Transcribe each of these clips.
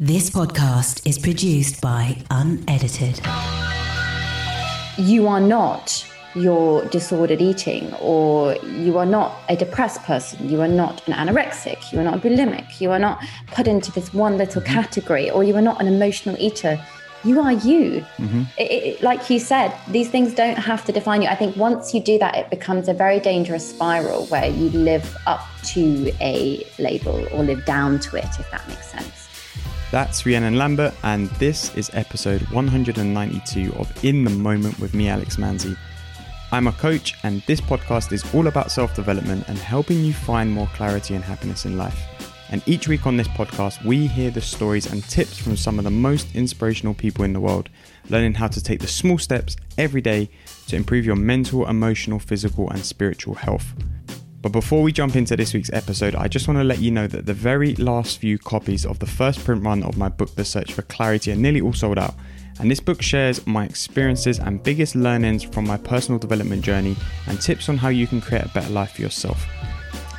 This podcast is produced by Unedited. You are not your disordered eating, or you are not a depressed person, you are not an anorexic, you are not a bulimic, you are not put into this one little mm-hmm. category, or you are not an emotional eater. You are you. Mm-hmm. It- it- like you said, these things don't have to define you. I think once you do that, it becomes a very dangerous spiral where you live up to a label or live down to it, if that makes sense. That's Rhiannon Lambert, and this is episode 192 of In the Moment with me, Alex Manzi. I'm a coach, and this podcast is all about self development and helping you find more clarity and happiness in life. And each week on this podcast, we hear the stories and tips from some of the most inspirational people in the world, learning how to take the small steps every day to improve your mental, emotional, physical, and spiritual health. But before we jump into this week's episode, I just want to let you know that the very last few copies of the first print run of my book, The Search for Clarity, are nearly all sold out. And this book shares my experiences and biggest learnings from my personal development journey and tips on how you can create a better life for yourself.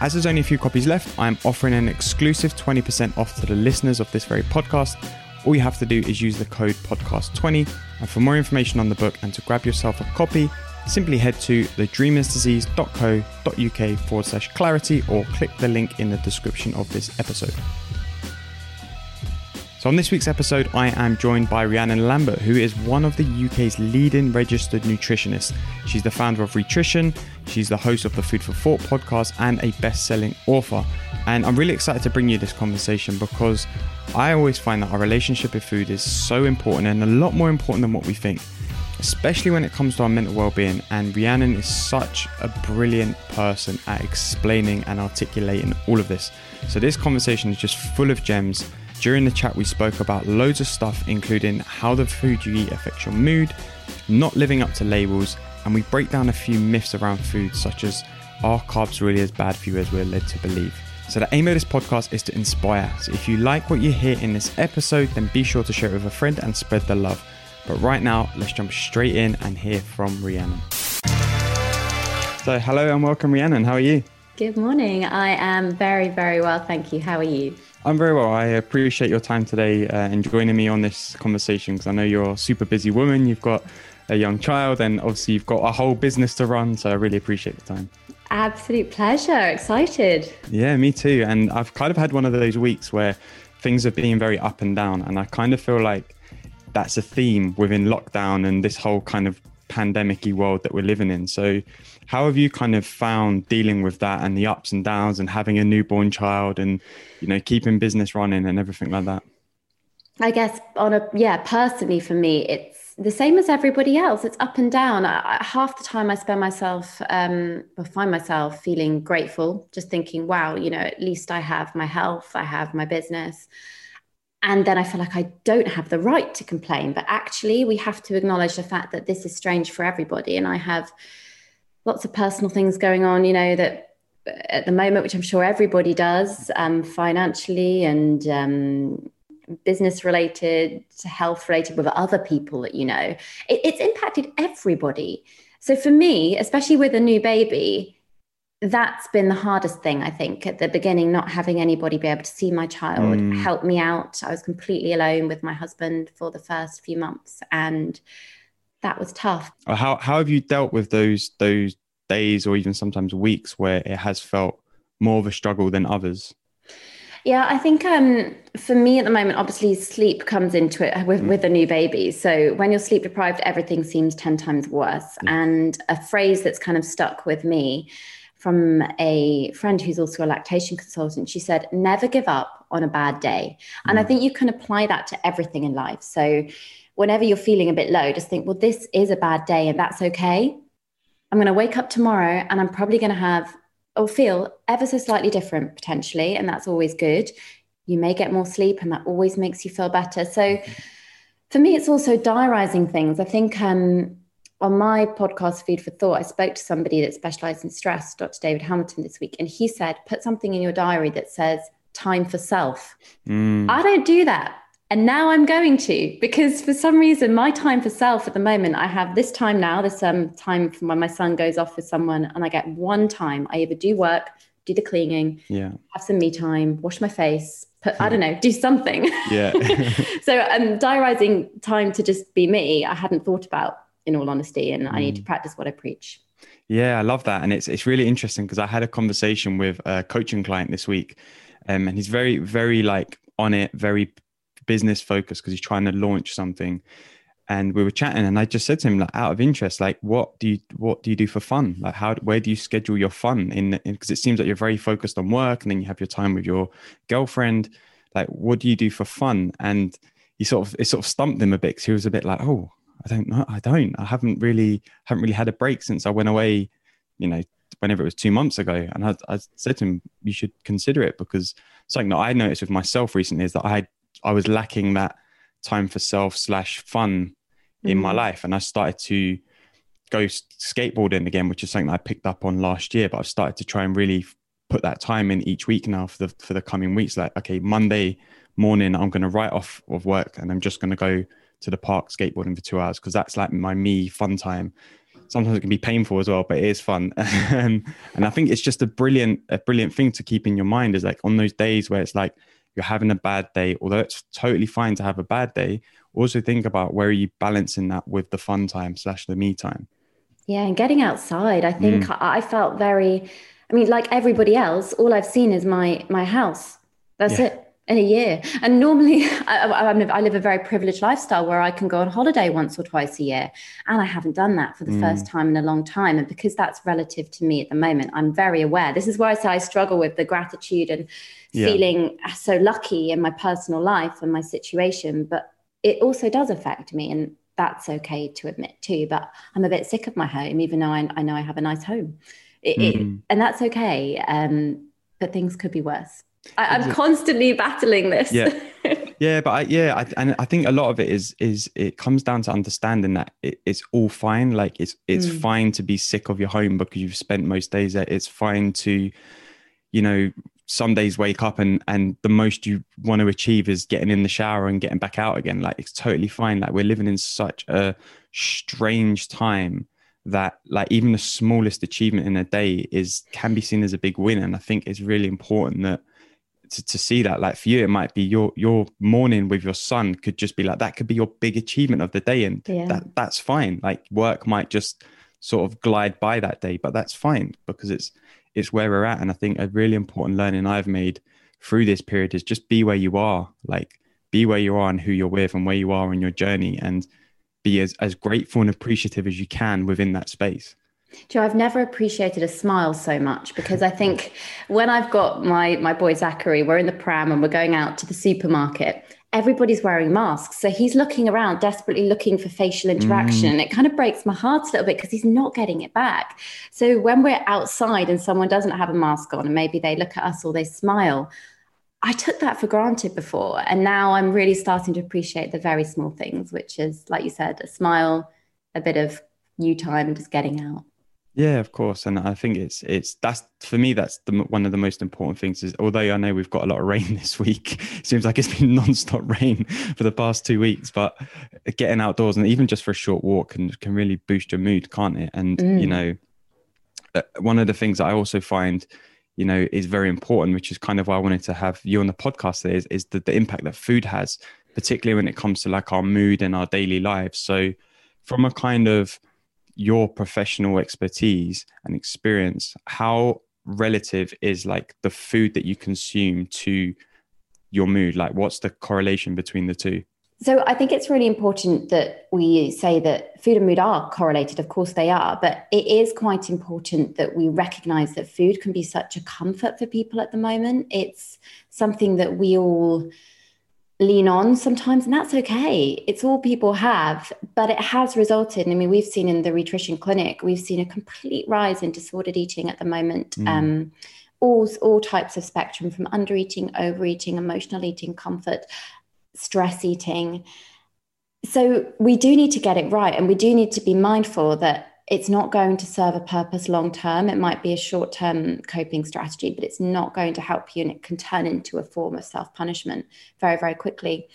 As there's only a few copies left, I'm offering an exclusive 20% off to the listeners of this very podcast. All you have to do is use the code podcast20. And for more information on the book and to grab yourself a copy, simply head to thedreamersdisease.co.uk forward slash clarity or click the link in the description of this episode. So, on this week's episode, I am joined by Rhiannon Lambert, who is one of the UK's leading registered nutritionists. She's the founder of Rhitrition, she's the host of the Food for Thought podcast, and a best selling author. And I'm really excited to bring you this conversation because I always find that our relationship with food is so important and a lot more important than what we think, especially when it comes to our mental well being. And Rhiannon is such a brilliant person at explaining and articulating all of this. So, this conversation is just full of gems. During the chat, we spoke about loads of stuff, including how the food you eat affects your mood, not living up to labels, and we break down a few myths around food, such as are carbs really as bad for you as we're led to believe? So, the aim of this podcast is to inspire. So, if you like what you hear in this episode, then be sure to share it with a friend and spread the love. But right now, let's jump straight in and hear from Rhiannon. So, hello and welcome, Rhiannon. How are you? Good morning. I am very, very well. Thank you. How are you? I'm very well. I appreciate your time today uh, and joining me on this conversation because I know you're a super busy woman. You've got a young child and obviously you've got a whole business to run. So I really appreciate the time. Absolute pleasure. Excited. Yeah, me too. And I've kind of had one of those weeks where things have been very up and down. And I kind of feel like that's a theme within lockdown and this whole kind of pandemic world that we're living in. So, how have you kind of found dealing with that and the ups and downs and having a newborn child and, you know, keeping business running and everything like that? I guess on a yeah, personally for me, it's the same as everybody else. It's up and down. I- half the time I spend myself um, or find myself feeling grateful, just thinking, wow, you know, at least I have my health, I have my business. And then I feel like I don't have the right to complain. But actually, we have to acknowledge the fact that this is strange for everybody. And I have lots of personal things going on, you know, that uh, at the moment, which I'm sure everybody does, um, financially and um, business related, health related with other people that you know. It, it's impacted everybody. So for me, especially with a new baby, that's been the hardest thing, I think, at the beginning, not having anybody be able to see my child, Mm. help me out. I was completely alone with my husband for the first few months. And that was tough. How how have you dealt with those those days or even sometimes weeks where it has felt more of a struggle than others? Yeah, I think um, for me at the moment, obviously sleep comes into it with, with a new baby. So when you're sleep deprived, everything seems 10 times worse. And a phrase that's kind of stuck with me from a friend who's also a lactation consultant, she said, never give up on a bad day. And I think you can apply that to everything in life. So whenever you're feeling a bit low, just think, well, this is a bad day and that's okay. I'm going to wake up tomorrow and I'm probably going to have or feel ever so slightly different potentially. And that's always good. You may get more sleep and that always makes you feel better. So for me, it's also diarizing things. I think um, on my podcast, Food for Thought, I spoke to somebody that specialized in stress, Dr. David Hamilton, this week. And he said, put something in your diary that says time for self. Mm, I don't do that. And now I'm going to because for some reason my time for self at the moment I have this time now this um time from when my son goes off with someone and I get one time I either do work do the cleaning, yeah, have some me time, wash my face, put, I don't know, do something. Yeah. so um, diarising time to just be me, I hadn't thought about in all honesty, and mm. I need to mm. practice what I preach. Yeah, I love that, and it's it's really interesting because I had a conversation with a coaching client this week, um, and he's very very like on it, very business focused because he's trying to launch something. And we were chatting, and I just said to him, like, out of interest, like, what do you what do you do for fun? Like, how where do you schedule your fun in? Because it seems like you're very focused on work, and then you have your time with your girlfriend. Like, what do you do for fun? And he sort of it sort of stumped him a bit because he was a bit like, oh, I don't know, I don't, I haven't really haven't really had a break since I went away, you know, whenever it was two months ago. And I, I said to him, you should consider it because something that I noticed with myself recently is that I I was lacking that time for self slash fun in mm-hmm. my life, and I started to go skateboarding again, which is something I picked up on last year. But I've started to try and really put that time in each week now for the for the coming weeks. Like, okay, Monday morning, I'm going to write off of work, and I'm just going to go to the park skateboarding for two hours because that's like my me fun time. Sometimes it can be painful as well, but it is fun. and I think it's just a brilliant, a brilliant thing to keep in your mind is like on those days where it's like you're having a bad day, although it's totally fine to have a bad day, also think about where are you balancing that with the fun time slash the me time. Yeah, and getting outside. I think mm. I felt very I mean, like everybody else, all I've seen is my my house. That's yeah. it in a year. And normally, I, I, live a very privileged lifestyle where I can go on holiday once or twice a year. And I haven't done that for the mm. first time in a long time. And because that's relative to me at the moment, I'm very aware. This is why I say I struggle with the gratitude and yeah. feeling so lucky in my personal life and my situation. But it also does affect me. And that's okay to admit too. But I'm a bit sick of my home, even though I, I know I have a nice home. It, mm. it, and that's okay. Um, but things could be worse. I, am constantly battling this. Yeah, yeah, but I, yeah, I, and I think a lot of it is is it comes down to understanding that it, it's all fine. Like it's it's mm. fine to be sick of your home because you've spent most days there. It's fine to, you know, some days wake up and and the most you want to achieve is getting in the shower and getting back out again. Like it's totally fine. Like we're living in such a strange time that like even the smallest achievement in a day is can be seen as a big win and i think it's really important that to, to see that like for you it might be your your morning with your son could just be like that could be your big achievement of the day and yeah. that that's fine. Like work might just sort of glide by that day but that's fine because it's it's where we're at. And i think a really important learning i've made through this period is just be where you are. Like be where you are and who you're with and where you are in your journey and be as, as grateful and appreciative as you can within that space Joe, I've never appreciated a smile so much because I think when I've got my my boy Zachary, we're in the pram and we're going out to the supermarket. Everybody's wearing masks, so he's looking around, desperately looking for facial interaction. Mm. It kind of breaks my heart a little bit because he's not getting it back. So when we're outside and someone doesn't have a mask on, and maybe they look at us or they smile, I took that for granted before, and now I'm really starting to appreciate the very small things, which is, like you said, a smile, a bit of new time, just getting out. Yeah, of course, and I think it's it's that's for me that's the one of the most important things. Is although I know we've got a lot of rain this week, it seems like it's been non-stop rain for the past two weeks. But getting outdoors and even just for a short walk can can really boost your mood, can't it? And mm. you know, uh, one of the things that I also find you know is very important, which is kind of why I wanted to have you on the podcast today, is, is the, the impact that food has, particularly when it comes to like our mood and our daily lives. So from a kind of your professional expertise and experience, how relative is like the food that you consume to your mood? Like, what's the correlation between the two? So I think it's really important that we say that food and mood are correlated. Of course they are, but it is quite important that we recognize that food can be such a comfort for people at the moment. It's something that we all lean on sometimes, and that's okay. It's all people have, but it has resulted. I mean, we've seen in the Rhitrition Clinic, we've seen a complete rise in disordered eating at the moment. Mm. Um, all, all types of spectrum from under eating, overeating, emotional eating, comfort, stress eating. So we do need to get it right, and we do need to be mindful that it's not going to serve a purpose long term. It might be a short term coping strategy, but it's not going to help you and it can turn into a form of self punishment very, very quickly.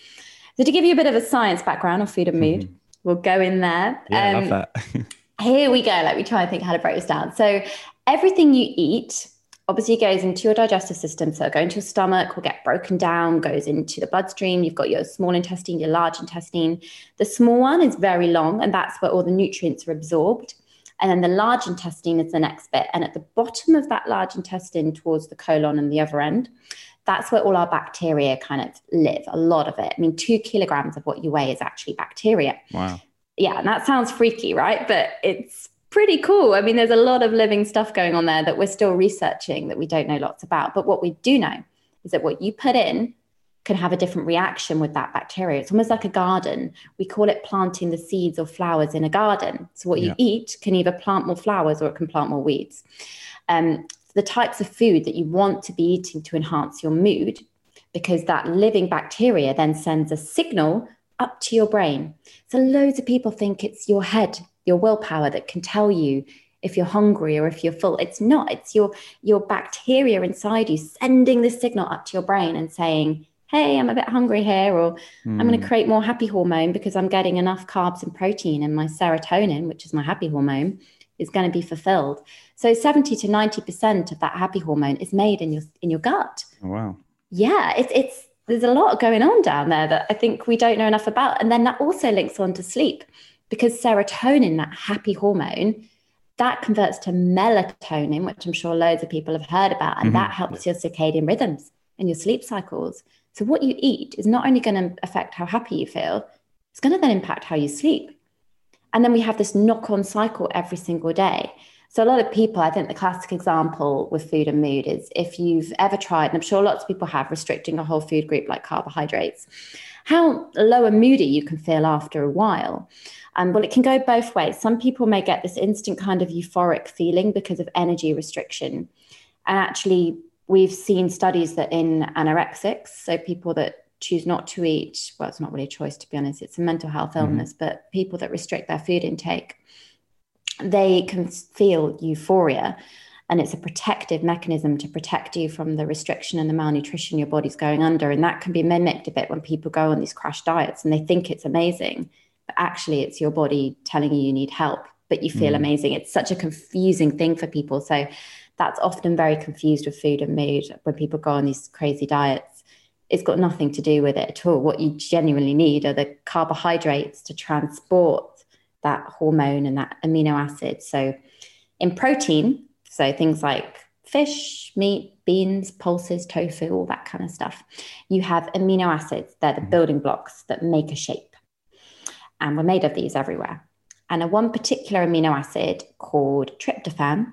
So, to give you a bit of a science background on food and mood, mm-hmm. we'll go in there. Yeah, um, I love um, that. here we go. Let me try and think how to break this down. So, everything you eat obviously goes into your digestive system. So it going to your stomach will get broken down, goes into the bloodstream. You've got your small intestine, your large intestine. The small one is very long, and that's where all the nutrients are absorbed. And then the large intestine is the next bit. And at the bottom of that large intestine, towards the colon and the other end, that's where all our bacteria kind of live, a lot of it. I mean, two kilograms of what you weigh is actually bacteria. Wow. Yeah, and that sounds freaky, right? But it's pretty cool. I mean, there's a lot of living stuff going on there that we're still researching that we don't know lots about. But what we do know is that what you put in can have a different reaction with that bacteria. It's almost like a garden. We call it planting the seeds or flowers in a garden. So what you eat can either plant more flowers or it can plant more weeds. Um, the types of food that you want to be eating to enhance your mood, because that living bacteria then sends a signal up to your brain. So loads of people think it's your head your willpower that can tell you if you're hungry or if you're full. It's not. It's your your bacteria inside you sending the signal up to your brain and saying, "Hey, I'm a bit hungry here," or mm. "I'm going to create more happy hormone because I'm getting enough carbs and protein, and my serotonin, which is my happy hormone, is going to be fulfilled." So 70 to 90 percent of that happy hormone is made in your in your gut. Oh, wow. Yeah, it's it's there's a lot going on down there that I think we don't know enough about, and then that also links on to sleep because serotonin, that happy hormone, that converts to melatonin, which I'm sure loads of people have heard about, and mm-hmm. that helps your circadian rhythms and your sleep cycles. So, what you eat is not only going to affect how happy you feel, it's going to then impact how you sleep. And then we have this knock on cycle every single day. So, a lot of people, I think the classic example with food and mood is if you've ever tried, and I'm sure lots of people have, restricting a whole food group like carbohydrates, how low and moody you can feel after a while. Um, well, it can go both ways. Some people may get this instant kind of euphoric feeling because of energy restriction. And actually, we've seen studies that in anorexics, so people that choose not to eat, well, it's not really a choice to be honest, it's a mental health mm-hmm. illness, mm-hmm. but people that restrict their food intake, they can feel euphoria. And it's a protective mechanism to protect you from the restriction and the malnutrition your body's going under. And that can be mimicked a bit when people go on these crash diets and they think it's amazing but actually it's your body telling you you need help but you feel mm. amazing it's such a confusing thing for people so that's often very confused with food and mood when people go on these crazy diets it's got nothing to do with it at all what you genuinely need are the carbohydrates to transport that hormone and that amino acid so in protein so things like fish meat beans pulses tofu all that kind of stuff you have amino acids they're the mm. building blocks that make a shape and we're made of these everywhere. And a one particular amino acid called tryptophan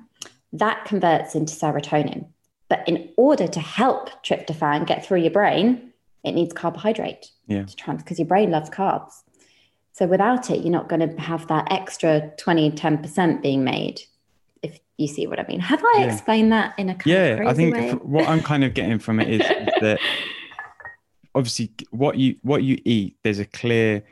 that converts into serotonin. But in order to help tryptophan get through your brain, it needs carbohydrate yeah. to trans because your brain loves carbs. So without it, you're not going to have that extra 20, 10% being made. If you see what I mean. Have I yeah. explained that in a yeah? I think what I'm kind of getting from it is, is that obviously what you what you eat, there's a clear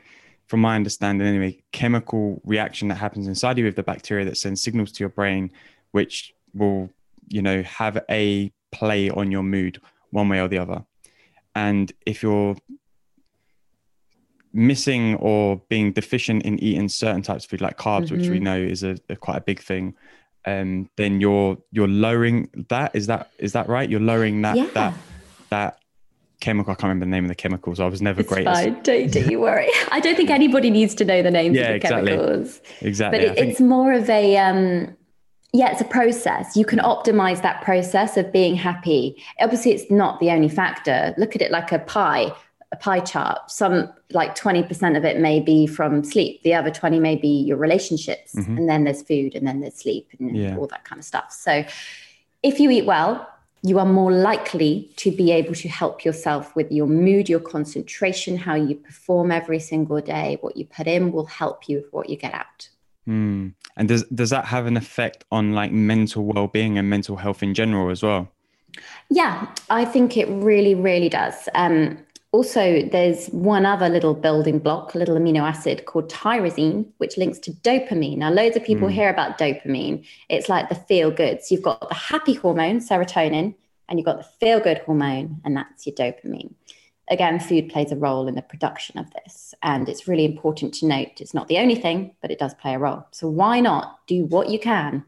from my understanding anyway, chemical reaction that happens inside you with the bacteria that sends signals to your brain, which will, you know, have a play on your mood one way or the other. And if you're missing or being deficient in eating certain types of food like carbs, mm-hmm. which we mm-hmm. know is a, a, quite a big thing, um, then you're you're lowering that. Is that is that right? You're lowering that yeah. that that chemical. I can't remember the name of the chemicals. I was never it's great. Fine. At... Don't, don't you worry. I don't think anybody needs to know the names yeah, of the exactly. chemicals. Exactly. But it, think... it's more of a um, yeah, it's a process. You can optimize that process of being happy. Obviously, it's not the only factor. Look at it like a pie, a pie chart. Some like 20% of it may be from sleep. The other 20 may be your relationships. Mm-hmm. And then there's food and then there's sleep and yeah. all that kind of stuff. So if you eat well, you are more likely to be able to help yourself with your mood, your concentration, how you perform every single day. What you put in will help you with what you get out. Mm. And does does that have an effect on like mental well-being and mental health in general as well? Yeah, I think it really, really does. Um, also, there's one other little building block, a little amino acid called tyrosine, which links to dopamine. Now, loads of people mm. hear about dopamine. It's like the feel good. So you've got the happy hormone, serotonin, and you've got the feel good hormone, and that's your dopamine. Again, food plays a role in the production of this. And it's really important to note it's not the only thing, but it does play a role. So why not do what you can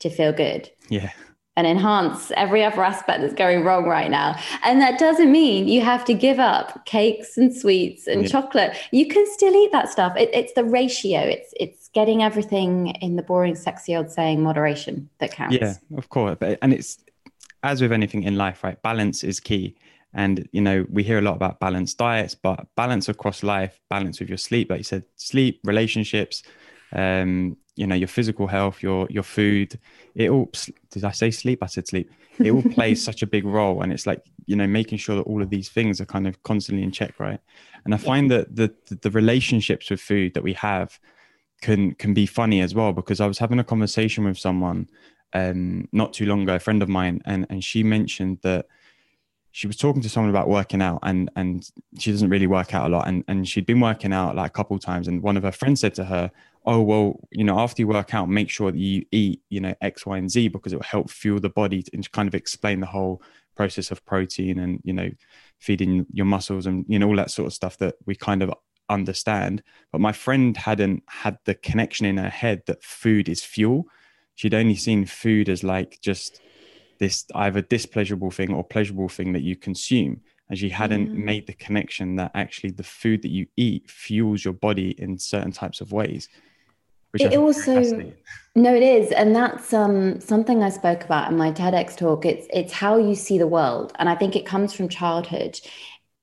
to feel good? Yeah. and enhance every other aspect that's going wrong right now. And that doesn't mean you have to give up cakes and sweets and yeah. chocolate. You can still eat that stuff. It, it's the ratio. It's it's getting everything in the boring, sexy old saying moderation that counts. Yeah, of course. And it's as with anything in life, right? Balance is key. And you know, we hear a lot about balanced diets, but balance across life, balance with your sleep, like you said, sleep, relationships, um, you know your physical health your your food. It all did i say sleep? I said sleep. It all plays such a big role and it's like you know making sure that all of these things are kind of constantly in check right? And i find that the the relationships with food that we have can can be funny as well because i was having a conversation with someone um not too long ago a friend of mine and and she mentioned that she was talking to someone about working out and and she doesn't really work out a lot. And and she'd been working out like a couple times and one of her friends said to her oh well you know after you work out make sure that you eat you know x y and z because it will help fuel the body and kind of explain the whole process of protein and you know feeding your muscles and you know all that sort of stuff that we kind of understand. But my friend hadn't had the connection in her head that food is fuel. She'd only seen food as like just this either displeasurable thing or pleasurable thing that you consume and she hadn't mm. made the connection that actually the food that you eat fuels your body in certain types of ways which it also no it is and that's um, something i spoke about in my tedx talk. It's it's how you see the world and i think it comes from childhood.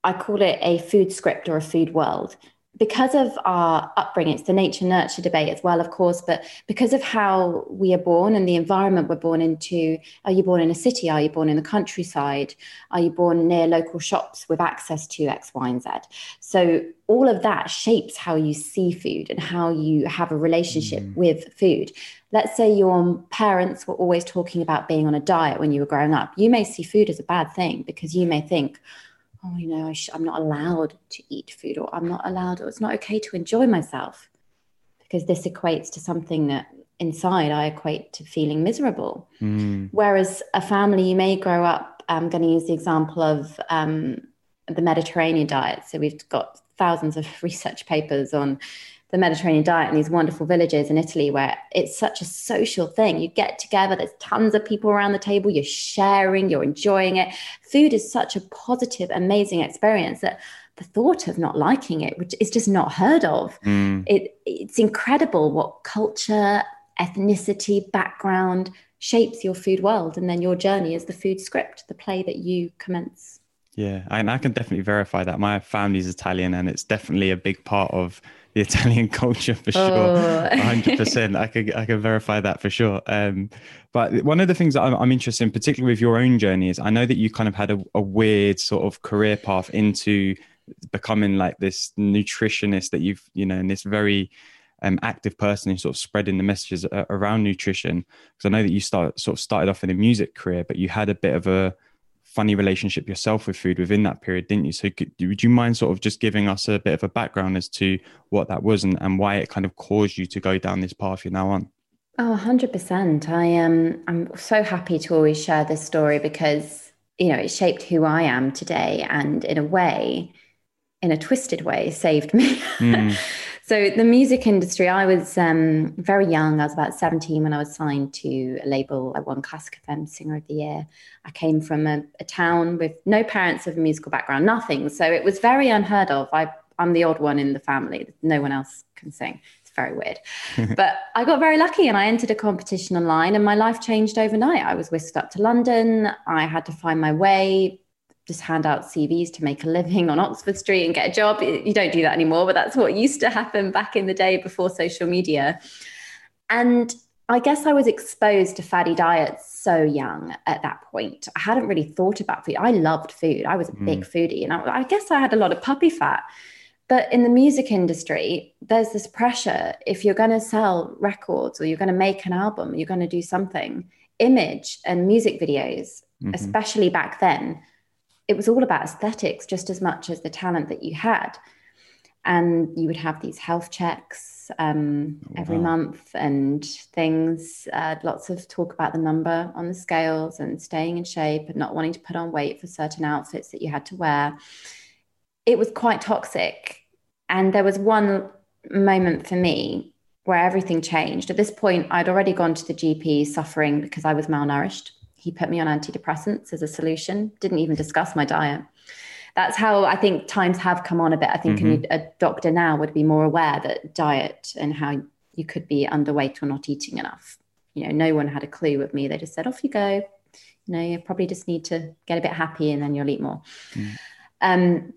I call it a food script or a food world because of our upbringing, it's the nature nurture debate as well, of course, but because of how we are born and the environment we're born into, are you born in a city? Are you born in the countryside? Are you born near local shops with access to X, Y, and Z? So all of that shapes how you see food and how you have a relationship mm. with food. Let's say your parents were always talking about being on a diet when you were growing up. You may see food as a bad thing because you may think, oh, you know, I am not allowed to eat food or I'm not allowed or it's not okay to enjoy myself because this equates to something that inside I equate to feeling miserable. Mm. Whereas a family, you may grow up, I'm going to use the example of um, the Mediterranean diet. So we've got thousands of research papers on the Mediterranean diet in these wonderful villages in Italy where it's such a social thing. You get together, there's tons of people around the table, you're sharing, you're enjoying it. Food is such a positive, amazing experience that the thought of not liking it, which is just not heard of. Mm. It, it's incredible what culture, ethnicity, background shapes your food world. And then your journey is the food script, the play that you commence. Yeah, and I can definitely verify that. My family's Italian, and it's definitely a big part of the Italian culture for sure. hundred percent. I could I can verify that for sure. Um, but one of the things that I'm, I'm, interested in, particularly with your own journey, is I know that you kind of had a, a weird sort of career path into becoming like this nutritionist that you've you know, and this very um, active person who's sort of spreading the messages around nutrition. Because I know that you start sort of started off in a music career, but you had a bit of a funny relationship yourself with food within that period, didn't you? So could, would you mind sort of just giving us a bit of a background as to what that was and, and why it kind of caused you to go down this path you're now on? Oh, 100%. I am I'm so happy to always share this story because, you know, it shaped who I am today and in a way, in a twisted way, saved me. Mm. So the music industry, I was um, very young. I was about 17 when I was signed to a label. I won Classic FM Singer of the Year. I came from a, a town with no parents of a musical background, nothing. So it was very unheard of. I, I'm the odd one in the family. No one else can sing. It's very weird. but I got very lucky and I entered a competition online and my life changed overnight. I was whisked up to London. I had to find my way just hand out CVs to make a living on Oxford Street and get a job. You don't do that anymore, but that's what used to happen back in the day before social media. And I guess I was exposed to fatty diets so young at that point. I hadn't really thought about food. I loved food. I was a mm. big foodie, and I, I guess I had a lot of puppy fat. But in the music industry, there's this pressure. If you're going to sell records or you're going to make an album, you're going to do something, image and music videos, mm-hmm. especially back then, it was all about aesthetics just as much as the talent that you had. And you would have these health checks um, oh, every wow. month and things. Uh, lots of talk about the number on the scales and staying in shape and not wanting to put on weight for certain outfits that you had to wear. It was quite toxic. And there was one moment for me where everything changed. At this point, I'd already gone to the GP suffering because I was malnourished he put me on antidepressants as a solution, didn't even discuss my diet. That's how I think times have come on a bit. I think mm-hmm. a, a doctor now would be more aware that diet and how you could be underweight or not eating enough. You know, no one had a clue with me. They just said, off you go. You know, you probably just need to get a bit happy and then you'll eat more. Mm. Um,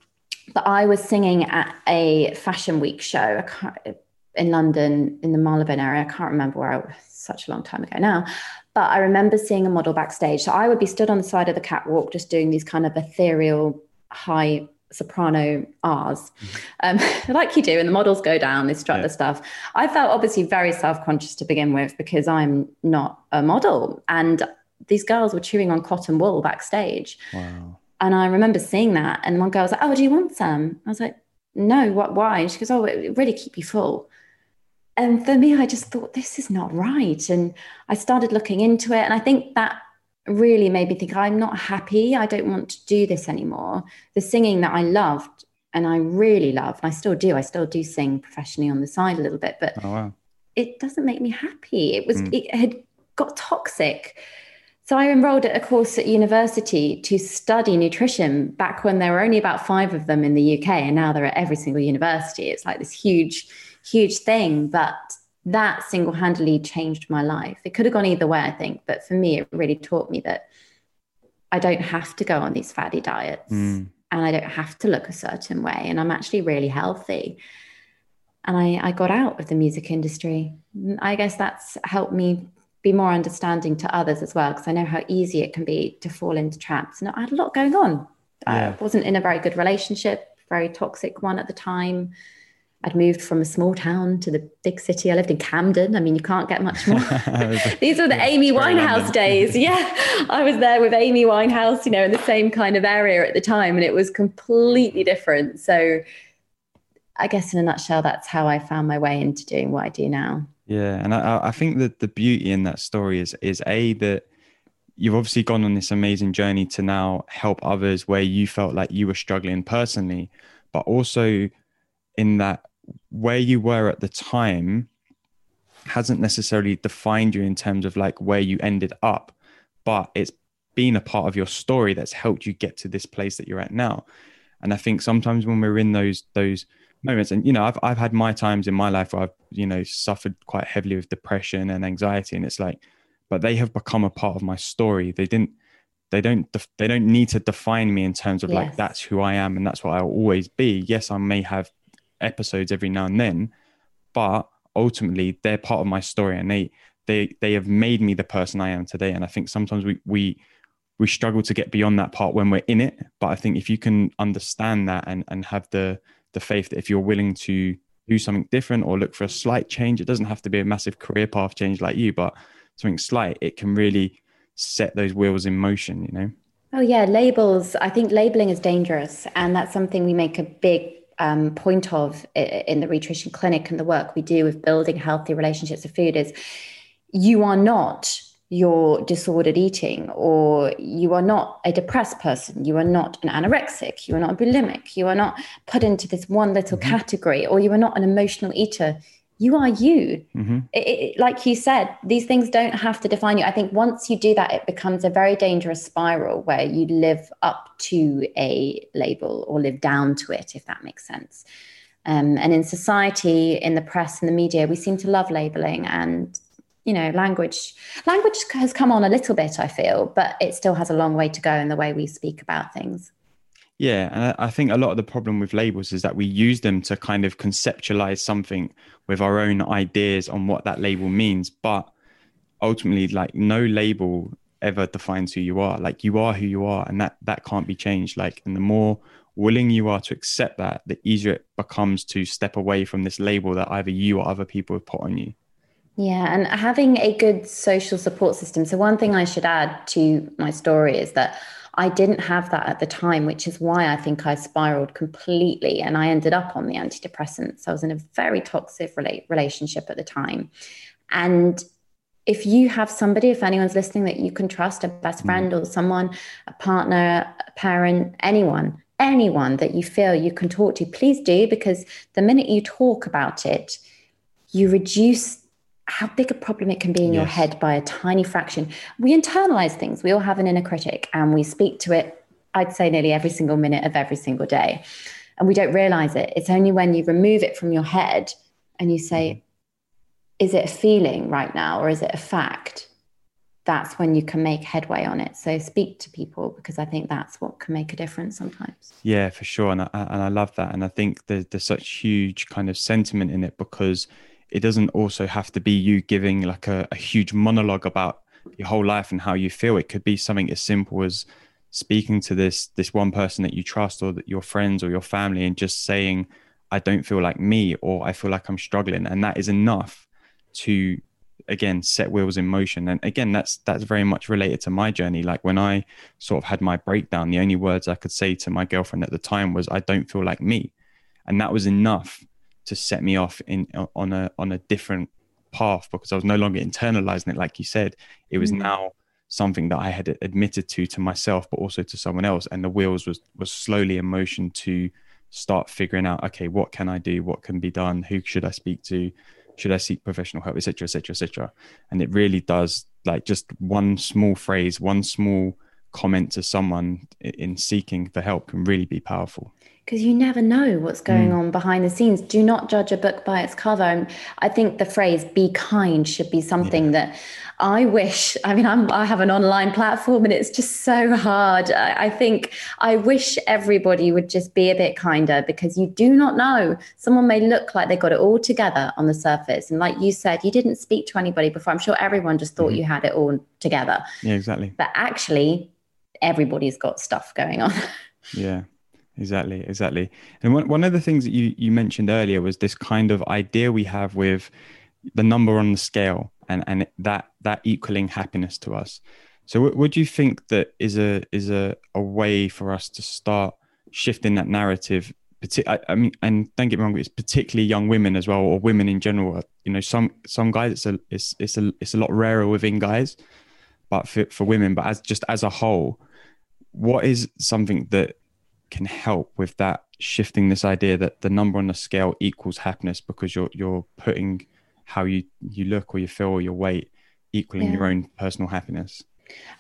but I was singing at a fashion week show in London in the Marylebone area. I can't remember where I was, such a long time ago now. But I remember seeing a model backstage. So I would be stood on the side of the catwalk just doing these kind of ethereal high soprano R's, um, like you do, and the models go down, they strut yeah. the stuff. I felt obviously very self conscious to begin with because I'm not a model. And these girls were chewing on cotton wool backstage. Wow. And I remember seeing that. And one girl was like, Oh, do you want some? I was like, No, what, why? And she goes, Oh, it really keep you full. And for me, I just thought, This is not right. And I started looking into it. And I think that really made me think, I'm not happy. I don't want to do this anymore. The singing that I loved and I really love, and I still do, I still do sing professionally on the side a little bit, but oh, wow. it doesn't make me happy. It was, mm. it had got toxic so I enrolled at a course at university to study nutrition back when there were only about five of them in the UK, and now they're at every single university. It's like this huge, huge thing. But that single handedly changed my life. It could have gone either way, I think. But for me, it really taught me that I don't have to go on these fatty diets mm. and I don't have to look a certain way. And I'm actually really healthy. And I, I got out of the music industry. I guess that's helped me be more understanding to others as well because I know how easy it can be to fall into traps. And I had a lot going on. Yeah. I wasn't in a very good relationship, very toxic one at the time. I'd moved from a small town to the big city. I lived in Camden. I mean, you can't get much more. These were the Amy Winehouse days. Yeah. I was there with Amy Winehouse, you know, in the same kind of area at the time, and it was completely different. So, I guess in a nutshell, that's how I found my way into doing what I do now. Yeah, and I, I think that the beauty in that story is is a that you've obviously gone on this amazing journey to now help others where you felt like you were struggling personally, but also in that where you were at the time hasn't necessarily defined you in terms of like where you ended up, but it's been a part of your story that's helped you get to this place that you're at now. And I think sometimes when we're in those those moments. And you know, I've I've had my times in my life where I've you know suffered quite heavily with depression and anxiety, and it's like, but they have become a part of my story. They didn't. They don't. They don't need to define me in terms of yes. like that's who I am and that's what I'll always be. Yes, I may have episodes every now and then, but ultimately they're part of my story and they they they have made me the person I am today. And I think sometimes we we we struggle to get beyond that part when we're in it. But I think if you can understand that and and have the the faith that if you're willing to do something different or look for a slight change, it doesn't have to be a massive career path change like you, but something slight, it can really set those wheels in motion, you know? Oh, yeah. Labels. I think labeling is dangerous. And that's something we make a big um, point of in the Rhitrition Clinic and the work we do with building healthy relationships with food is you are not your disordered eating or you are not a depressed person. You are not an anorexic. You are not a bulimic. You are not put into this one little mm-hmm. category or you are not an emotional eater you are you. Mm-hmm. it, it, like you said these things don't have to define you. I think once you do that it becomes a very dangerous spiral where you live up to a label or live down to it if that makes sense. Um, and in society in the press and the media we seem to love labeling and you know language language has come on a little bit i feel but it still has a long way to go in the way we speak about things yeah and i think a lot of the problem with labels is that we use them to kind of conceptualize something with our own ideas on what that label means but ultimately like no label ever defines who you are. Like you are who you are and that that can't be changed. Like and the more willing you are to accept that the easier it becomes to step away from this label that either you or other people have put on you. Yeah, and having a good social support system. So, one thing I should add to my story is that I didn't have that at the time, which is why I think I spiraled completely and I ended up on the antidepressants. I was in a very toxic relationship at the time. And if you have somebody, if anyone's listening that you can trust, a best mm. friend or someone, a partner, a parent, anyone, anyone that you feel you can talk to, please do, because the minute you talk about it, you reduce how big a problem it can be in yes. your head by a tiny fraction. We internalize things. We all have an inner critic and we speak to it, I'd say, nearly every single minute of every single day. And we don't realize it. It's only when you remove it from your head and you say, mm-hmm. is it a feeling right now or is it a fact? That's when you can make headway on it. So speak to people because I think that's what can make a difference sometimes. Yeah, for sure. And I, and I love that. And I think there's, there's such huge kind of sentiment in it because it doesn't also have to be you giving like a, a huge monologue about your whole life and how you feel. It could be something as simple as speaking to this this one person that you trust or that your friends or your family and just saying I don't feel like me or I feel like I'm struggling. And that is enough to again set wheels in motion. And again that's that's very much related to my journey. Like when I sort of had my breakdown the only words I could say to my girlfriend at the time was I don't feel like me. And that was enough to set me off in on a on a different path because I was no longer internalizing it like you said. It was mm-hmm. now something that I had admitted to to myself but also to someone else. And the wheels was was slowly in motion to start figuring out okay what can I do? What can be done? Who should I speak to? Should I seek professional help? Etc etc etc and it really does like just one small phrase one small comment to someone in seeking for help can really be powerful because you never know what's going mm. on behind the scenes. Do not judge a book by its cover. And I think the phrase "be kind" should be something yeah. that I wish. I mean, I'm, i have an online platform, and it's just so hard. I, I, think I wish everybody would just be a bit kinder because you do not know. Someone may look like they got it all together on the surface, and like you said, you didn't speak to anybody before. I'm sure everyone just thought mm. you had it all together. Yeah, exactly. But actually, everybody's got stuff going on. Yeah exactly exactly. And one, one of the things that you you mentioned earlier was this kind of idea we have with the number on the scale and and that that equaling happiness to us. So what, what do you think that is a is a, a way for us to start shifting that narrative? I, mean and don't get me wrong it's particularly young women as well or women in general. You know some some guys it's a it's it's a it's a lot rarer within guys but for, for women but as just as a whole what is something that can help with that shifting this idea that the number on the scale equals happiness because you're you're putting how you you look or you feel or your weight equaling yeah. your own personal happiness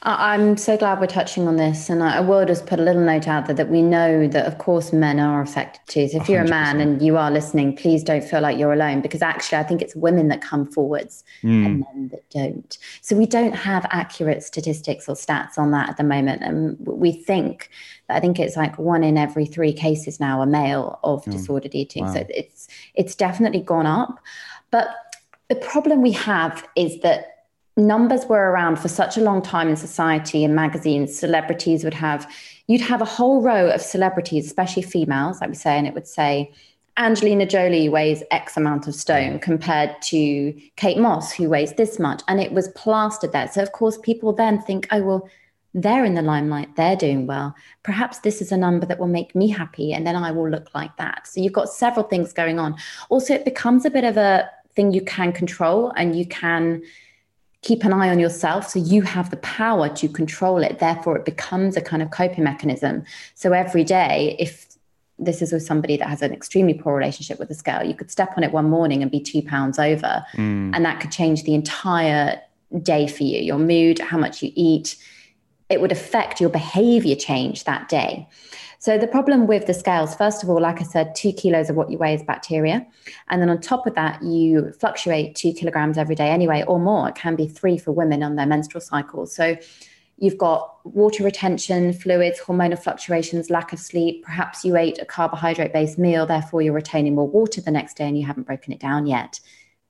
I'm so glad we're touching on this. And I will just put a little note out there that we know that, of course, men are affected too. So if you are a man and you are listening, please don't feel like you're alone because actually, I think it's women that come forwards mm. and men that don't. So we don't have accurate statistics or stats on that at the moment. And we think that I think it's like one in every three cases now are male of mm. disordered eating. Wow. So it's it's definitely gone up. But the problem we have is that numbers were around for such a long time in society and magazines celebrities would have you'd have a whole row of celebrities especially females like we say and it would say angelina jolie weighs x amount of stone compared to kate moss who weighs this much. And it was plastered there. So of course people then think oh well they're in the limelight. They're doing well. Perhaps this is a number that will make me happy and then i will look like that. So you've got several things going on. Also it becomes a bit of a thing you can control and you can keep an eye on yourself so you have the power to control it. Therefore it becomes a kind of coping mechanism. So every day if this is with somebody that has an extremely poor relationship with the scale you could step on it one morning and be two pounds over. Mm. and that could change the entire day for you your mood how much you eat. It would affect your behavior change that day so the problem with the scales, first of all, like I said, two kilos of what you weigh is bacteria. And then on top of that, you fluctuate two kilograms every day anyway, or more. It can be three for women on their menstrual cycle. So you've got water retention, fluids, hormonal fluctuations, lack of sleep. Perhaps you ate a carbohydrate based meal, therefore you're retaining more water the next day and you haven't broken it down yet.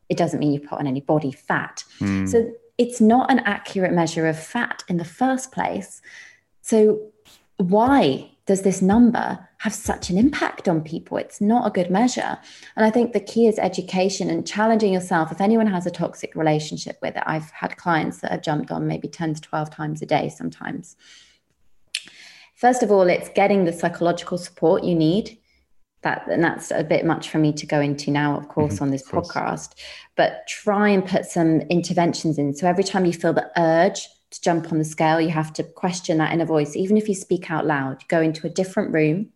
It doesn't mean you've put on any body fat. Mm. So it's not an accurate measure of fat in the first place. So why does this number have such an impact on people? It's not a good measure. And I think the key is education and challenging yourself. If anyone has a toxic relationship with it, I've had clients that have jumped on maybe 10 to 12 times a day sometimes. First of all, it's getting the psychological support you need. That, and that's a bit much for me to go into now, of course, mm-hmm, on this podcast. But try and put some interventions in. So every time you feel the urge to jump on the scale, you have to question that inner voice. Even if you speak out loud, go into a different room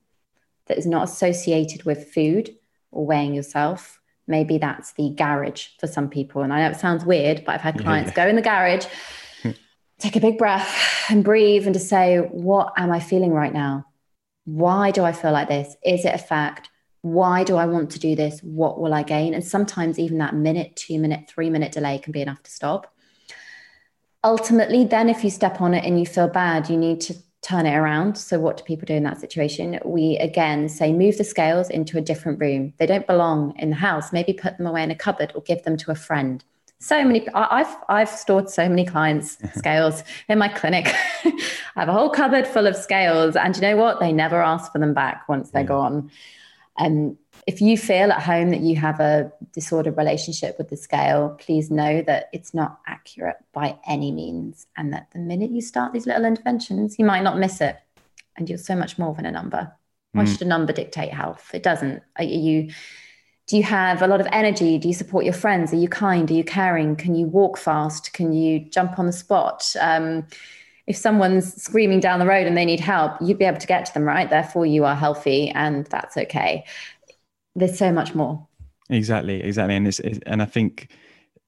that is not associated with food or weighing yourself. Maybe that's the garage for some people. And I know it sounds weird, but I've had clients yeah. go in the garage, take a big breath and breathe and to say, what am I feeling right now? Why do I feel like this? Is it a fact? Why do I want to do this? What will I gain? And sometimes even that minute, two minute, three minute delay can be enough to stop. Ultimately, then if you step on it and you feel bad, you need to turn it around. So, what do people do in that situation? We again say move the scales into a different room. They don't belong in the house. Maybe put them away in a cupboard or give them to a friend. So many, I've I've stored so many clients' scales in my clinic. I have a whole cupboard full of scales, and you know what? They never ask for them back once they're yeah. gone. And if you feel at home that you have a disordered relationship with the scale, please know that it's not accurate by any means. And that the minute you start these little interventions, you might not miss it. And you're so much more than a number. Why mm. should a number dictate health? It doesn't. Are you do you have a lot of energy? Do you support your friends? Are you kind? Are you caring? Can you walk fast? Can you jump on the spot? Um, if someone's screaming down the road and they need help, you'd be able to get to them, right? Therefore, you are healthy and that's okay there's so much more. Exactly, exactly, and it's, it's, and I think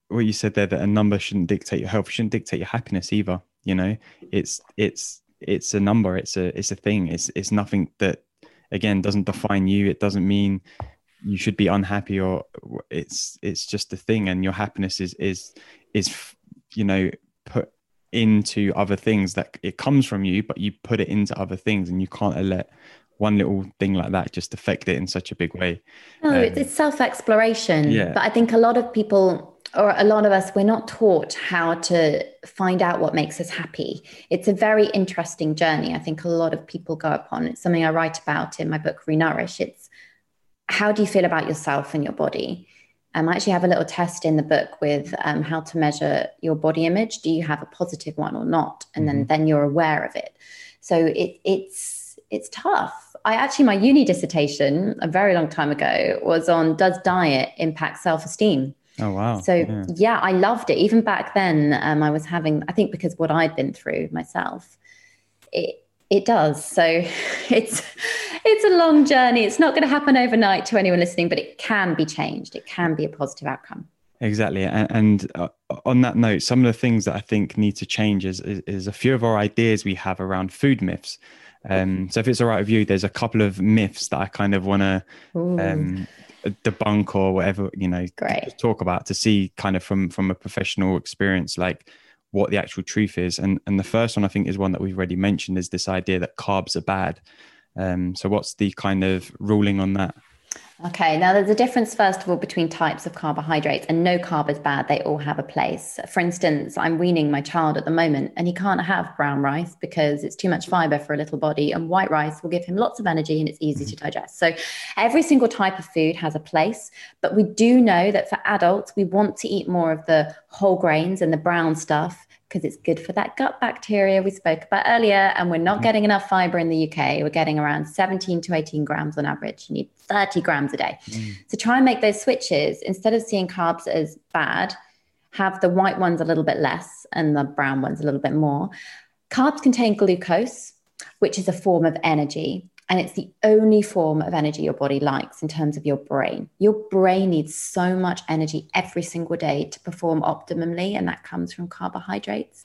what you said there that a number shouldn't dictate your health, shouldn't dictate your happiness either. You know, it's it's it's a number, it's a it's a thing. It's it's nothing that again doesn't define you. It doesn't mean you should be unhappy or it's it's just a thing, and your happiness is is is you know put into other things that it comes from you, but you put it into other things, and you can't let one little thing like that just affect it in such a big way. No, um, it's self exploration. Yeah. But I think a lot of people, or a lot of us, we're not taught how to find out what makes us happy. It's a very interesting journey. I think a lot of people go upon. It's something I write about in my book, Renourish. It's how do you feel about yourself and your body? Um, I actually have a little test in the book with um, how to measure your body image. Do you have a positive one or not? And mm-hmm. then then you're aware of it. So it, it's it's tough I actually, my uni dissertation a very long time ago was on does diet impact self esteem? Oh, wow. So, yeah. yeah. I loved it. Even back then, um, I was having, I think because what I'd been through myself, it, it does. So it's it's a long journey. It's not going to happen overnight to anyone listening, but it can be changed. It can be a positive outcome. Exactly. And, and uh, on that note, some of the things that I think need to change is, is, is a few of our ideas we have around food myths. Um, so if it's all right with you, there's a couple of myths that I kind of want to um, debunk or whatever you know Great. talk about to see kind of from from a professional experience like what the actual truth is. And and the first one I think is one that we've already mentioned is this idea that carbs are bad. Um, so what's the kind of ruling on that? Okay, now there's a difference, first of all, between types of carbohydrates, and no carb is bad. They all have a place. For instance, I'm weaning my child at the moment, and he can't have brown rice because it's too much fiber for a little body, and white rice will give him lots of energy and it's easy to mm-hmm. digest. So, every single type of food has a place, but we do know that for adults, we want to eat more of the whole grains and the brown stuff because it's good for that gut bacteria we spoke about earlier. And we're not mm-hmm. getting enough fiber in the UK. We're getting around 17 to 18 grams on average. You need 30 grams a day. Mm. So try and make those switches. Instead of seeing carbs as bad, have the white ones a little bit less and the brown ones a little bit more. Carbs contain glucose, which is a form of energy. And it's the only form of energy your body likes in terms of your brain. Your brain needs so much energy every single day to perform optimally, and that comes from carbohydrates.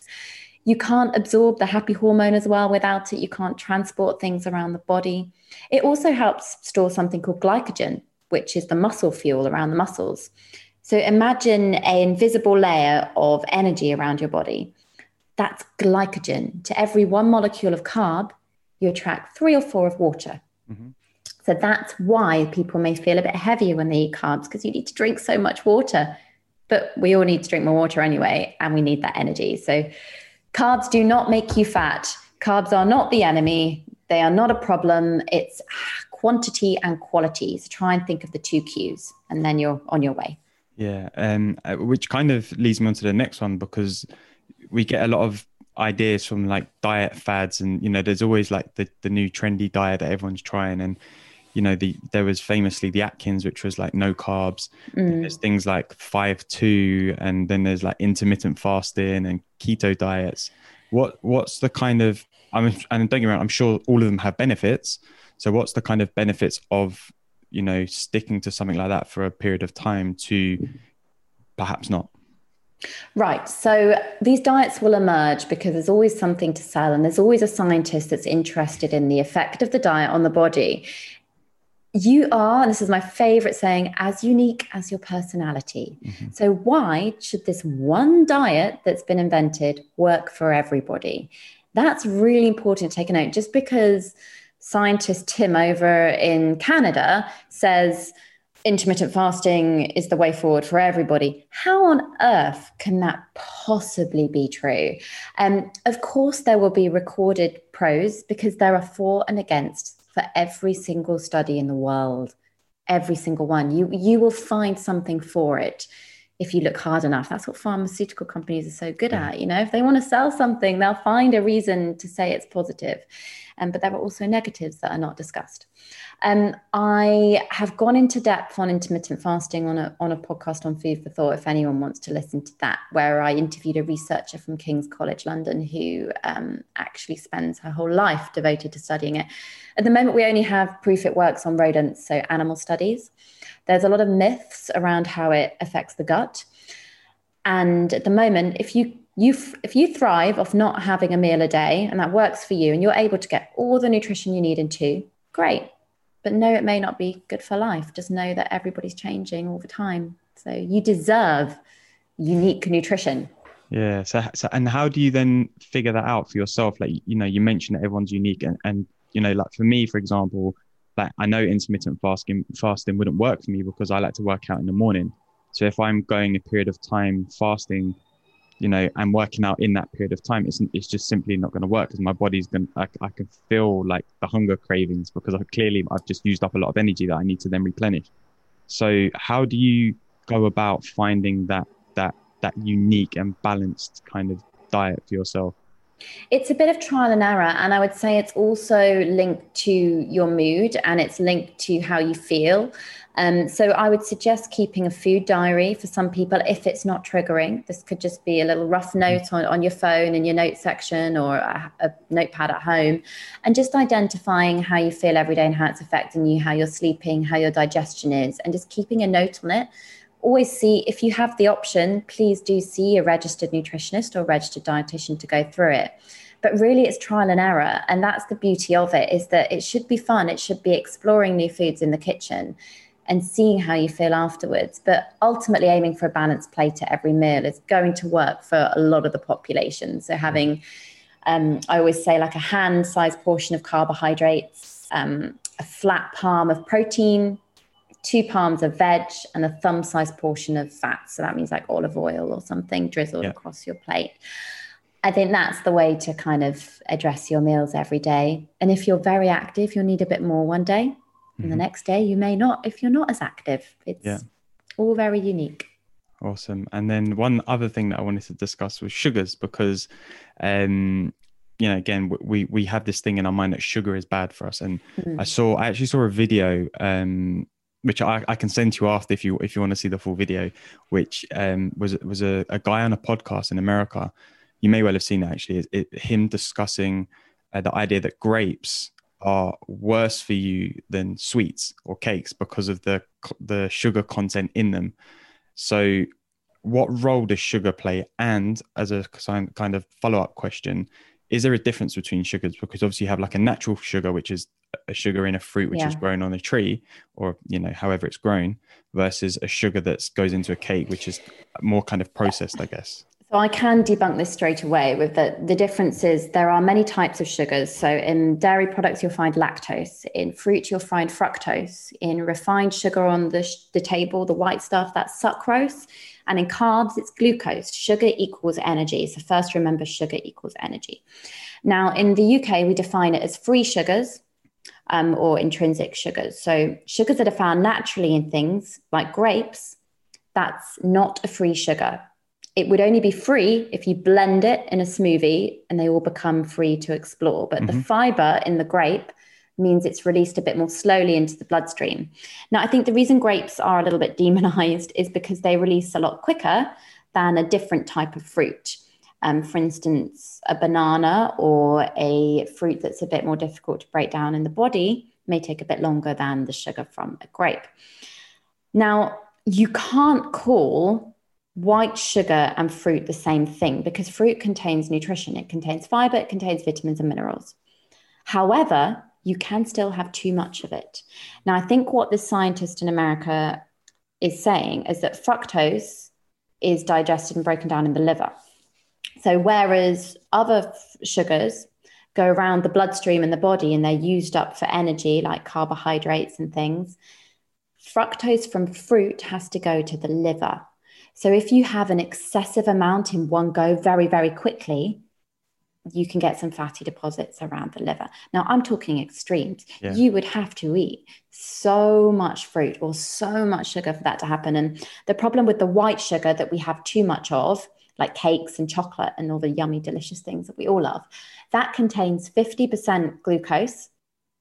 You can't absorb the happy hormone as well without it. You can't transport things around the body. It also helps store something called glycogen, which is the muscle fuel around the muscles. So imagine an invisible layer of energy around your body. That's glycogen. To every one molecule of carb, you attract three or four of water. Mm-hmm. So that's why people may feel a bit heavier when they eat carbs because you need to drink so much water. But we all need to drink more water anyway, and we need that energy. So carbs do not make you fat. Carbs are not the enemy. They are not a problem. It's quantity and quality. So try and think of the two Qs, and then you're on your way. Yeah, um, which kind of leads me on to the next one because we get a lot of ideas from like diet fads and you know there's always like the the new trendy diet that everyone's trying and you know the there was famously the Atkins which was like no carbs mm. there's things like 5 2 and then there's like intermittent fasting and keto diets what what's the kind of I mean and don't get me wrong I'm sure all of them have benefits so what's the kind of benefits of you know, sticking to something like that for a period of time to perhaps not? Right. So these diets will emerge because there's always something to sell, and there's always a scientist that's interested in the effect of the diet on the body. You are, and this is my favorite saying, as unique as your personality. Mm-hmm. So, why should this one diet that's been invented work for everybody? That's really important to take a note. Just because scientist Tim over in Canada says, intermittent fasting is the way forward for everybody. How on earth can that possibly be true? Um, of course, there will be recorded pros because there are for and against for every single study in the world. Every single one. You, you will find something for it if you look hard enough. That's what pharmaceutical companies are so good at. You know, if they want to sell something, they'll find a reason to say it's positive. Um, but there are also negatives that are not discussed. Um, I have gone into depth on intermittent fasting on a, on a podcast on Food for Thought, if anyone wants to listen to that, where I interviewed a researcher from King's College London who um, actually spends her whole life devoted to studying it. At the moment, we only have proof it works on rodents, so animal studies. There's a lot of myths around how it affects the gut. And at the moment, if you you if you thrive off not having a meal a day and that works for you and you're able to get all the nutrition you need in two, great but no, it may not be good for life. Just know that everybody's changing all the time. So you deserve unique nutrition. Yeah. So, so and how do you then figure that out for yourself? Like, you know, you mentioned that everyone's unique and, and, you know, like for me, for example, like I know intermittent fasting fasting wouldn't work for me because I like to work out in the morning. So if I'm going a period of time fasting you know, and working out in that period of time, it's, it's just simply not going to work because my body's going to, I can feel like the hunger cravings because I clearly I've just used up a lot of energy that I need to then replenish. So how do you go about finding that, that, that unique and balanced kind of diet for yourself? It's a bit of trial and error. And I would say it's also linked to your mood and it's linked to how you feel. Um, so I would suggest keeping a food diary for some people if it's not triggering. This could just be a little rough mm. note on, on your phone in your note section or a, a notepad at home. And just identifying how you feel every day and how it's affecting you, how you're sleeping, how your digestion is, and just keeping a note on it always see if you have the option, please do see a registered nutritionist or registered dietitian to go through it. But really, it's trial and error. And that's the beauty of it is that it should be fun. It should be exploring new foods in the kitchen and seeing how you feel afterwards. But ultimately, aiming for a balanced plate at every meal is going to work for a lot of the population. So, having, um, I always say, like a hand sized portion of carbohydrates, um, a flat palm of protein, two palms of veg and a thumb sized portion of fat. So that means like olive oil or something drizzled yeah. across your plate. I think that's the way to kind of address your meals every day. And if you're very active, you'll need a bit more one day. Mm-hmm. And the mm-hmm. next day, you may not if you're not as active. It's yeah. all very unique. Awesome. And then one other thing that I wanted to discuss was sugars because um, you know again we we have this thing in our mind that sugar is bad for us and mm. i saw i actually saw a video um which I, I can send to you after if you if you want to see the full video, which um, was was a, a guy on a podcast in America. You may well have seen it actually. It, it, him discussing uh, the idea that grapes are worse for you than sweets or cakes because of the the sugar content in them. So, what role does sugar play? And as a kind of follow up question, is there a difference between sugars? Because obviously you have like a natural sugar, which is a sugar in a fruit which yeah. is grown on a tree, or you know, however it's grown, versus a sugar that goes into a cake, which is more kind of processed, I guess. So I can debunk this straight away with the the difference is there are many types of sugars. So in dairy products you'll find lactose, in fruit you'll find fructose, in refined sugar on the the table, the white stuff that's sucrose, and in carbs, it's glucose. Sugar equals energy. So first remember sugar equals energy. Now, in the UK, we define it as free sugars um, or intrinsic sugars. So sugars that are found naturally in things like grapes, that's not a free sugar. It would only be free if you blend it in a smoothie and they all become free to explore. But mm-hmm. the fiber in the grape means it's released a bit more slowly into the bloodstream. Now, I think the reason grapes are a little bit demonized is because they release a lot quicker than a different type of fruit. Um, for instance, a banana or a fruit that's a bit more difficult to break down in the body may take a bit longer than the sugar from a grape. Now, you can't call white sugar and fruit the same thing because fruit contains nutrition, it contains fiber, it contains vitamins and minerals. However, you can still have too much of it. Now, I think what this scientist in America is saying is that fructose is digested and broken down in the liver. So, whereas other f- sugars go around the bloodstream in the body and they're used up for energy, like carbohydrates and things, fructose from fruit has to go to the liver. So, if you have an excessive amount in one go very, very quickly, you can get some fatty deposits around the liver. Now, I'm talking extremes. Yeah. You would have to eat so much fruit or so much sugar for that to happen. And the problem with the white sugar that we have too much of, like cakes and chocolate and all the yummy, delicious things that we all love, that contains 50% glucose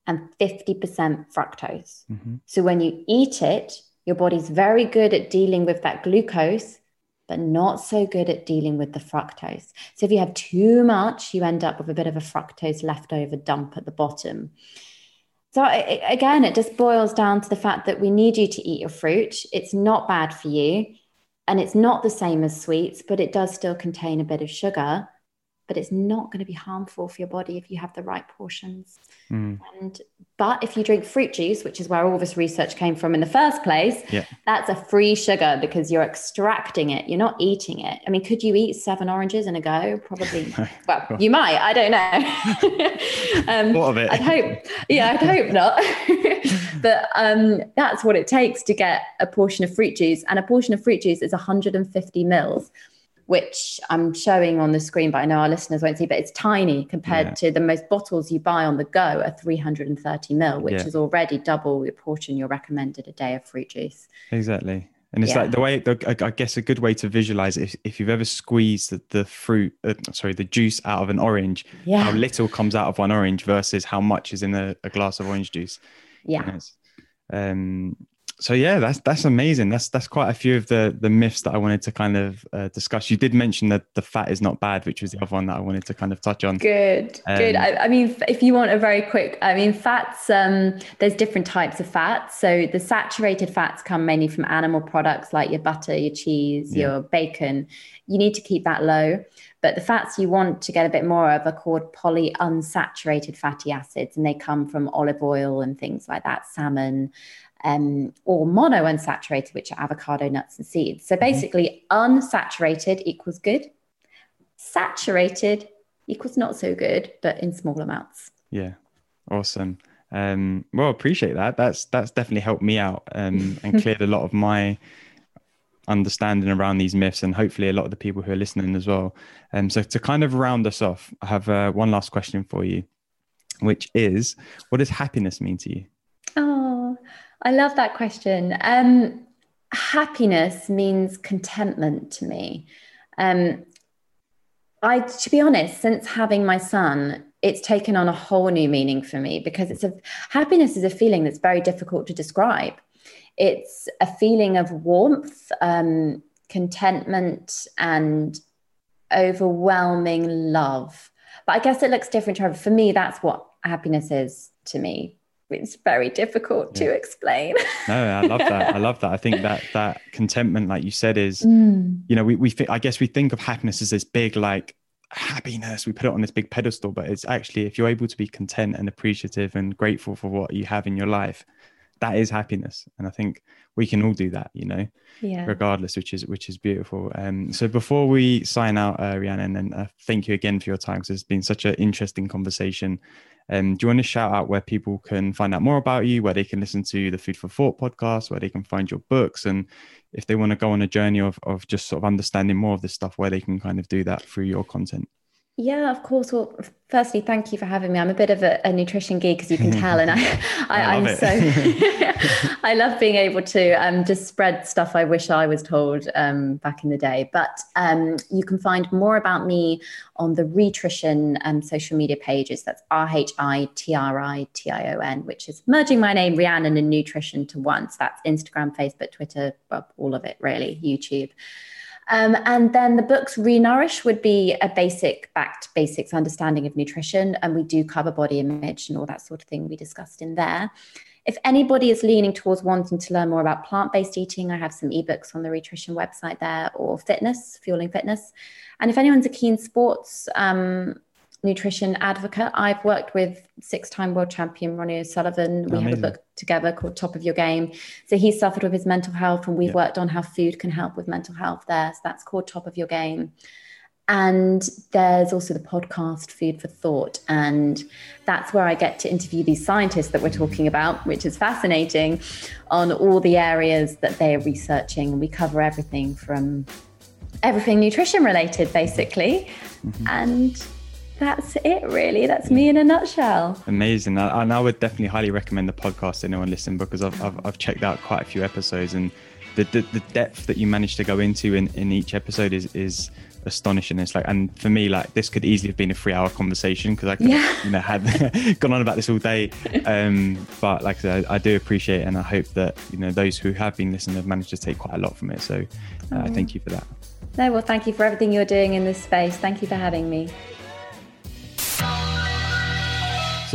and 50% fructose. Mm-hmm. So when you eat it, your body's very good at dealing with that glucose but not so good at dealing with the fructose. So if you have too much, you end up with a bit of a fructose leftover dump at the bottom. So again, it just boils down to the fact that we need you to eat your fruit. It's not bad for you. And it's not the same as sweets, but it does still contain a bit of sugar but it's not going to be harmful for your body if you have the right portions. Mm. And but if you drink fruit juice, which is where all this research came from in the first place, yeah. that's a free sugar because you're extracting it. You're not eating it. I mean, could you eat seven oranges in a go? Probably. well, you might. I don't know. um, what of it? I'd hope. Yeah, I'd hope not. but um, that's what it takes to get a portion of fruit juice, and a portion of fruit juice is 150 mils which I'm showing on the screen, but I know our listeners won't see, but it's tiny compared yeah. to the most bottles you buy on the go are 330 mil, which yeah. is already double the portion you're recommended a day of fruit juice. Exactly. And it's yeah. like the way, the, I guess, a good way to visualize if, if you've ever squeezed the, the fruit, uh, sorry, the juice out of an orange, how little comes out of one orange versus how much is in a, a glass of orange juice. Yeah. Um, so yeah, that's that's amazing. That's that's quite a few of the the myths that I wanted to kind of uh, discuss. You did mention that the fat is not bad, which was the other one that I wanted to kind of touch on. Good, um, good. I, I, mean, if you want a very quick, I mean, fats. Um, there's different types of fats. So the saturated fats come mainly from animal products like your butter, your cheese, yeah. your bacon. You need to keep that low. But the fats you want to get a bit more of are called polyunsaturated fatty acids, and they come from olive oil and things like that, salmon um, or monounsaturated, which are avocado, nuts, and seeds. So mm-hmm. basically, mm-hmm. unsaturated equals good, saturated equals not so good, but in small amounts. Yeah, awesome. Um, well, appreciate that. That's that's definitely helped me out um, and cleared a lot of my understanding around these myths, and hopefully a lot of the people who are listening as well. Um, so to kind of round us off, I have uh, one last question for you, which is, what does happiness mean to you? I love that question. Um, happiness means contentment to me. Um, I, to be honest, since having my son, it's taken on a whole new meaning for me because it's a happiness is a feeling that's very difficult to describe. It's a feeling of warmth, um, contentment, and overwhelming love. But I guess it looks different. For me, that's what happiness is to me it's very difficult yeah. to explain. no, I love that. I love that. I think that that contentment, like you said, is mm. you know we we I guess we think of happiness as this big like happiness. We put it on this big pedestal, but it's actually if you're able to be content and appreciative and grateful for what you have in your life, that is happiness. And I think we can all do that, you know, yeah. regardless, which is which is beautiful. Um, so before we sign out, uh, Rhiannon, and uh, thank you again for your time because it's been such an interesting conversation. Um, do you want to shout out where people can find out more about you, where they can listen to the Food for Thought podcast, where they can find your books, and if they want to go on a journey of of just sort of understanding more of this stuff, where they can kind of do that through your content? Yeah, of course. Well, firstly, thank you for having me. I'm a bit of a, a nutrition geek, as you can tell, and I, I, am so I love being able to um, just spread stuff I wish I was told um, back in the day. But um, you can find more about me on the Rhitrition um, social media pages. That's R H I T R I T I O N, which is merging my name Rhiannon and nutrition to once. That's Instagram, Facebook, Twitter, well, all of it really, YouTube. Um, and then the books Renourish would be a basic, backed basics understanding of nutrition. And we do cover body image and all that sort of thing we discussed in there. If anybody is leaning towards wanting to learn more about plant based eating, I have some ebooks on the Rhitrition website there or fitness, fueling fitness. And if anyone's a keen sports um, nutrition advocate, I've worked with six time world champion Ronnie O'Sullivan. We Amazing. have a book together called Top of Your Game. So he suffered with his mental health, and we've worked on how food can help with mental health there. So that's called Top of Your Game. And there's also the podcast Food for Thought. And that's where I get to interview these scientists that we're talking about, which is fascinating on all the areas that they are researching. And we cover everything from everything nutrition related, basically. Mm-hmm. And that's it, really. That's me in a nutshell. Amazing. And I would definitely highly recommend the podcast to anyone listening because I've, I've, I've checked out quite a few episodes and the, the, the depth that you manage to go into in, in each episode is, is astonishing. It's like, and for me, like this could easily have been a three-hour conversation because I could, yeah. have, you know, had gone on about this all day. Um, but like I said, I, do appreciate it, and I hope that you know those who have been listening have managed to take quite a lot from it. So, uh, oh. thank you for that. No, well, thank you for everything you're doing in this space. Thank you for having me.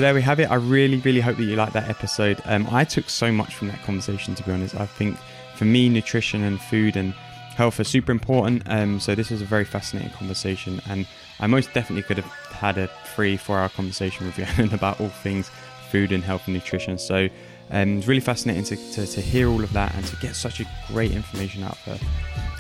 There we have it. I really, really hope that you liked that episode. Um, I took so much from that conversation, to be honest. I think for me, nutrition and food and health are super important. Um, so this was a very fascinating conversation, and I most definitely could have had a three, four-hour conversation with Rhiannon about all things food and health and nutrition. So um, it's really fascinating to, to, to, hear all of that and to get such a great information out there.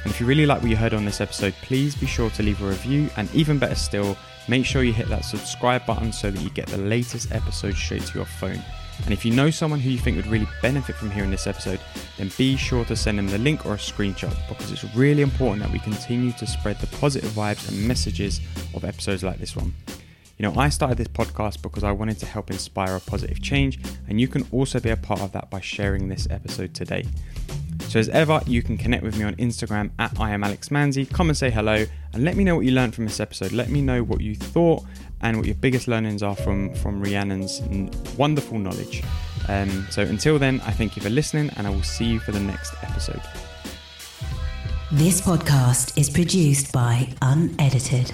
And if you really like what you heard on this episode, please be sure to leave a review, and even better still, make sure you hit that subscribe button so that you get the latest episode straight to your phone. And if you know someone who you think would really benefit from hearing this episode, then be sure to send them the link or a screenshot because it's really important that we continue to spread the positive vibes and messages of episodes like this one. You know, I started this podcast because I wanted to help inspire a positive change, and you can also be a part of that by sharing this episode today. So, as ever, you can connect with me on Instagram at I am Alex Manzi. Come and say hello and let me know what you learned from this episode. Let me know what you thought and what your biggest learnings are from from Rhiannon's wonderful knowledge. Um, so until then, I thank you for listening, and I will see you for the next episode. This podcast is produced by Unedited.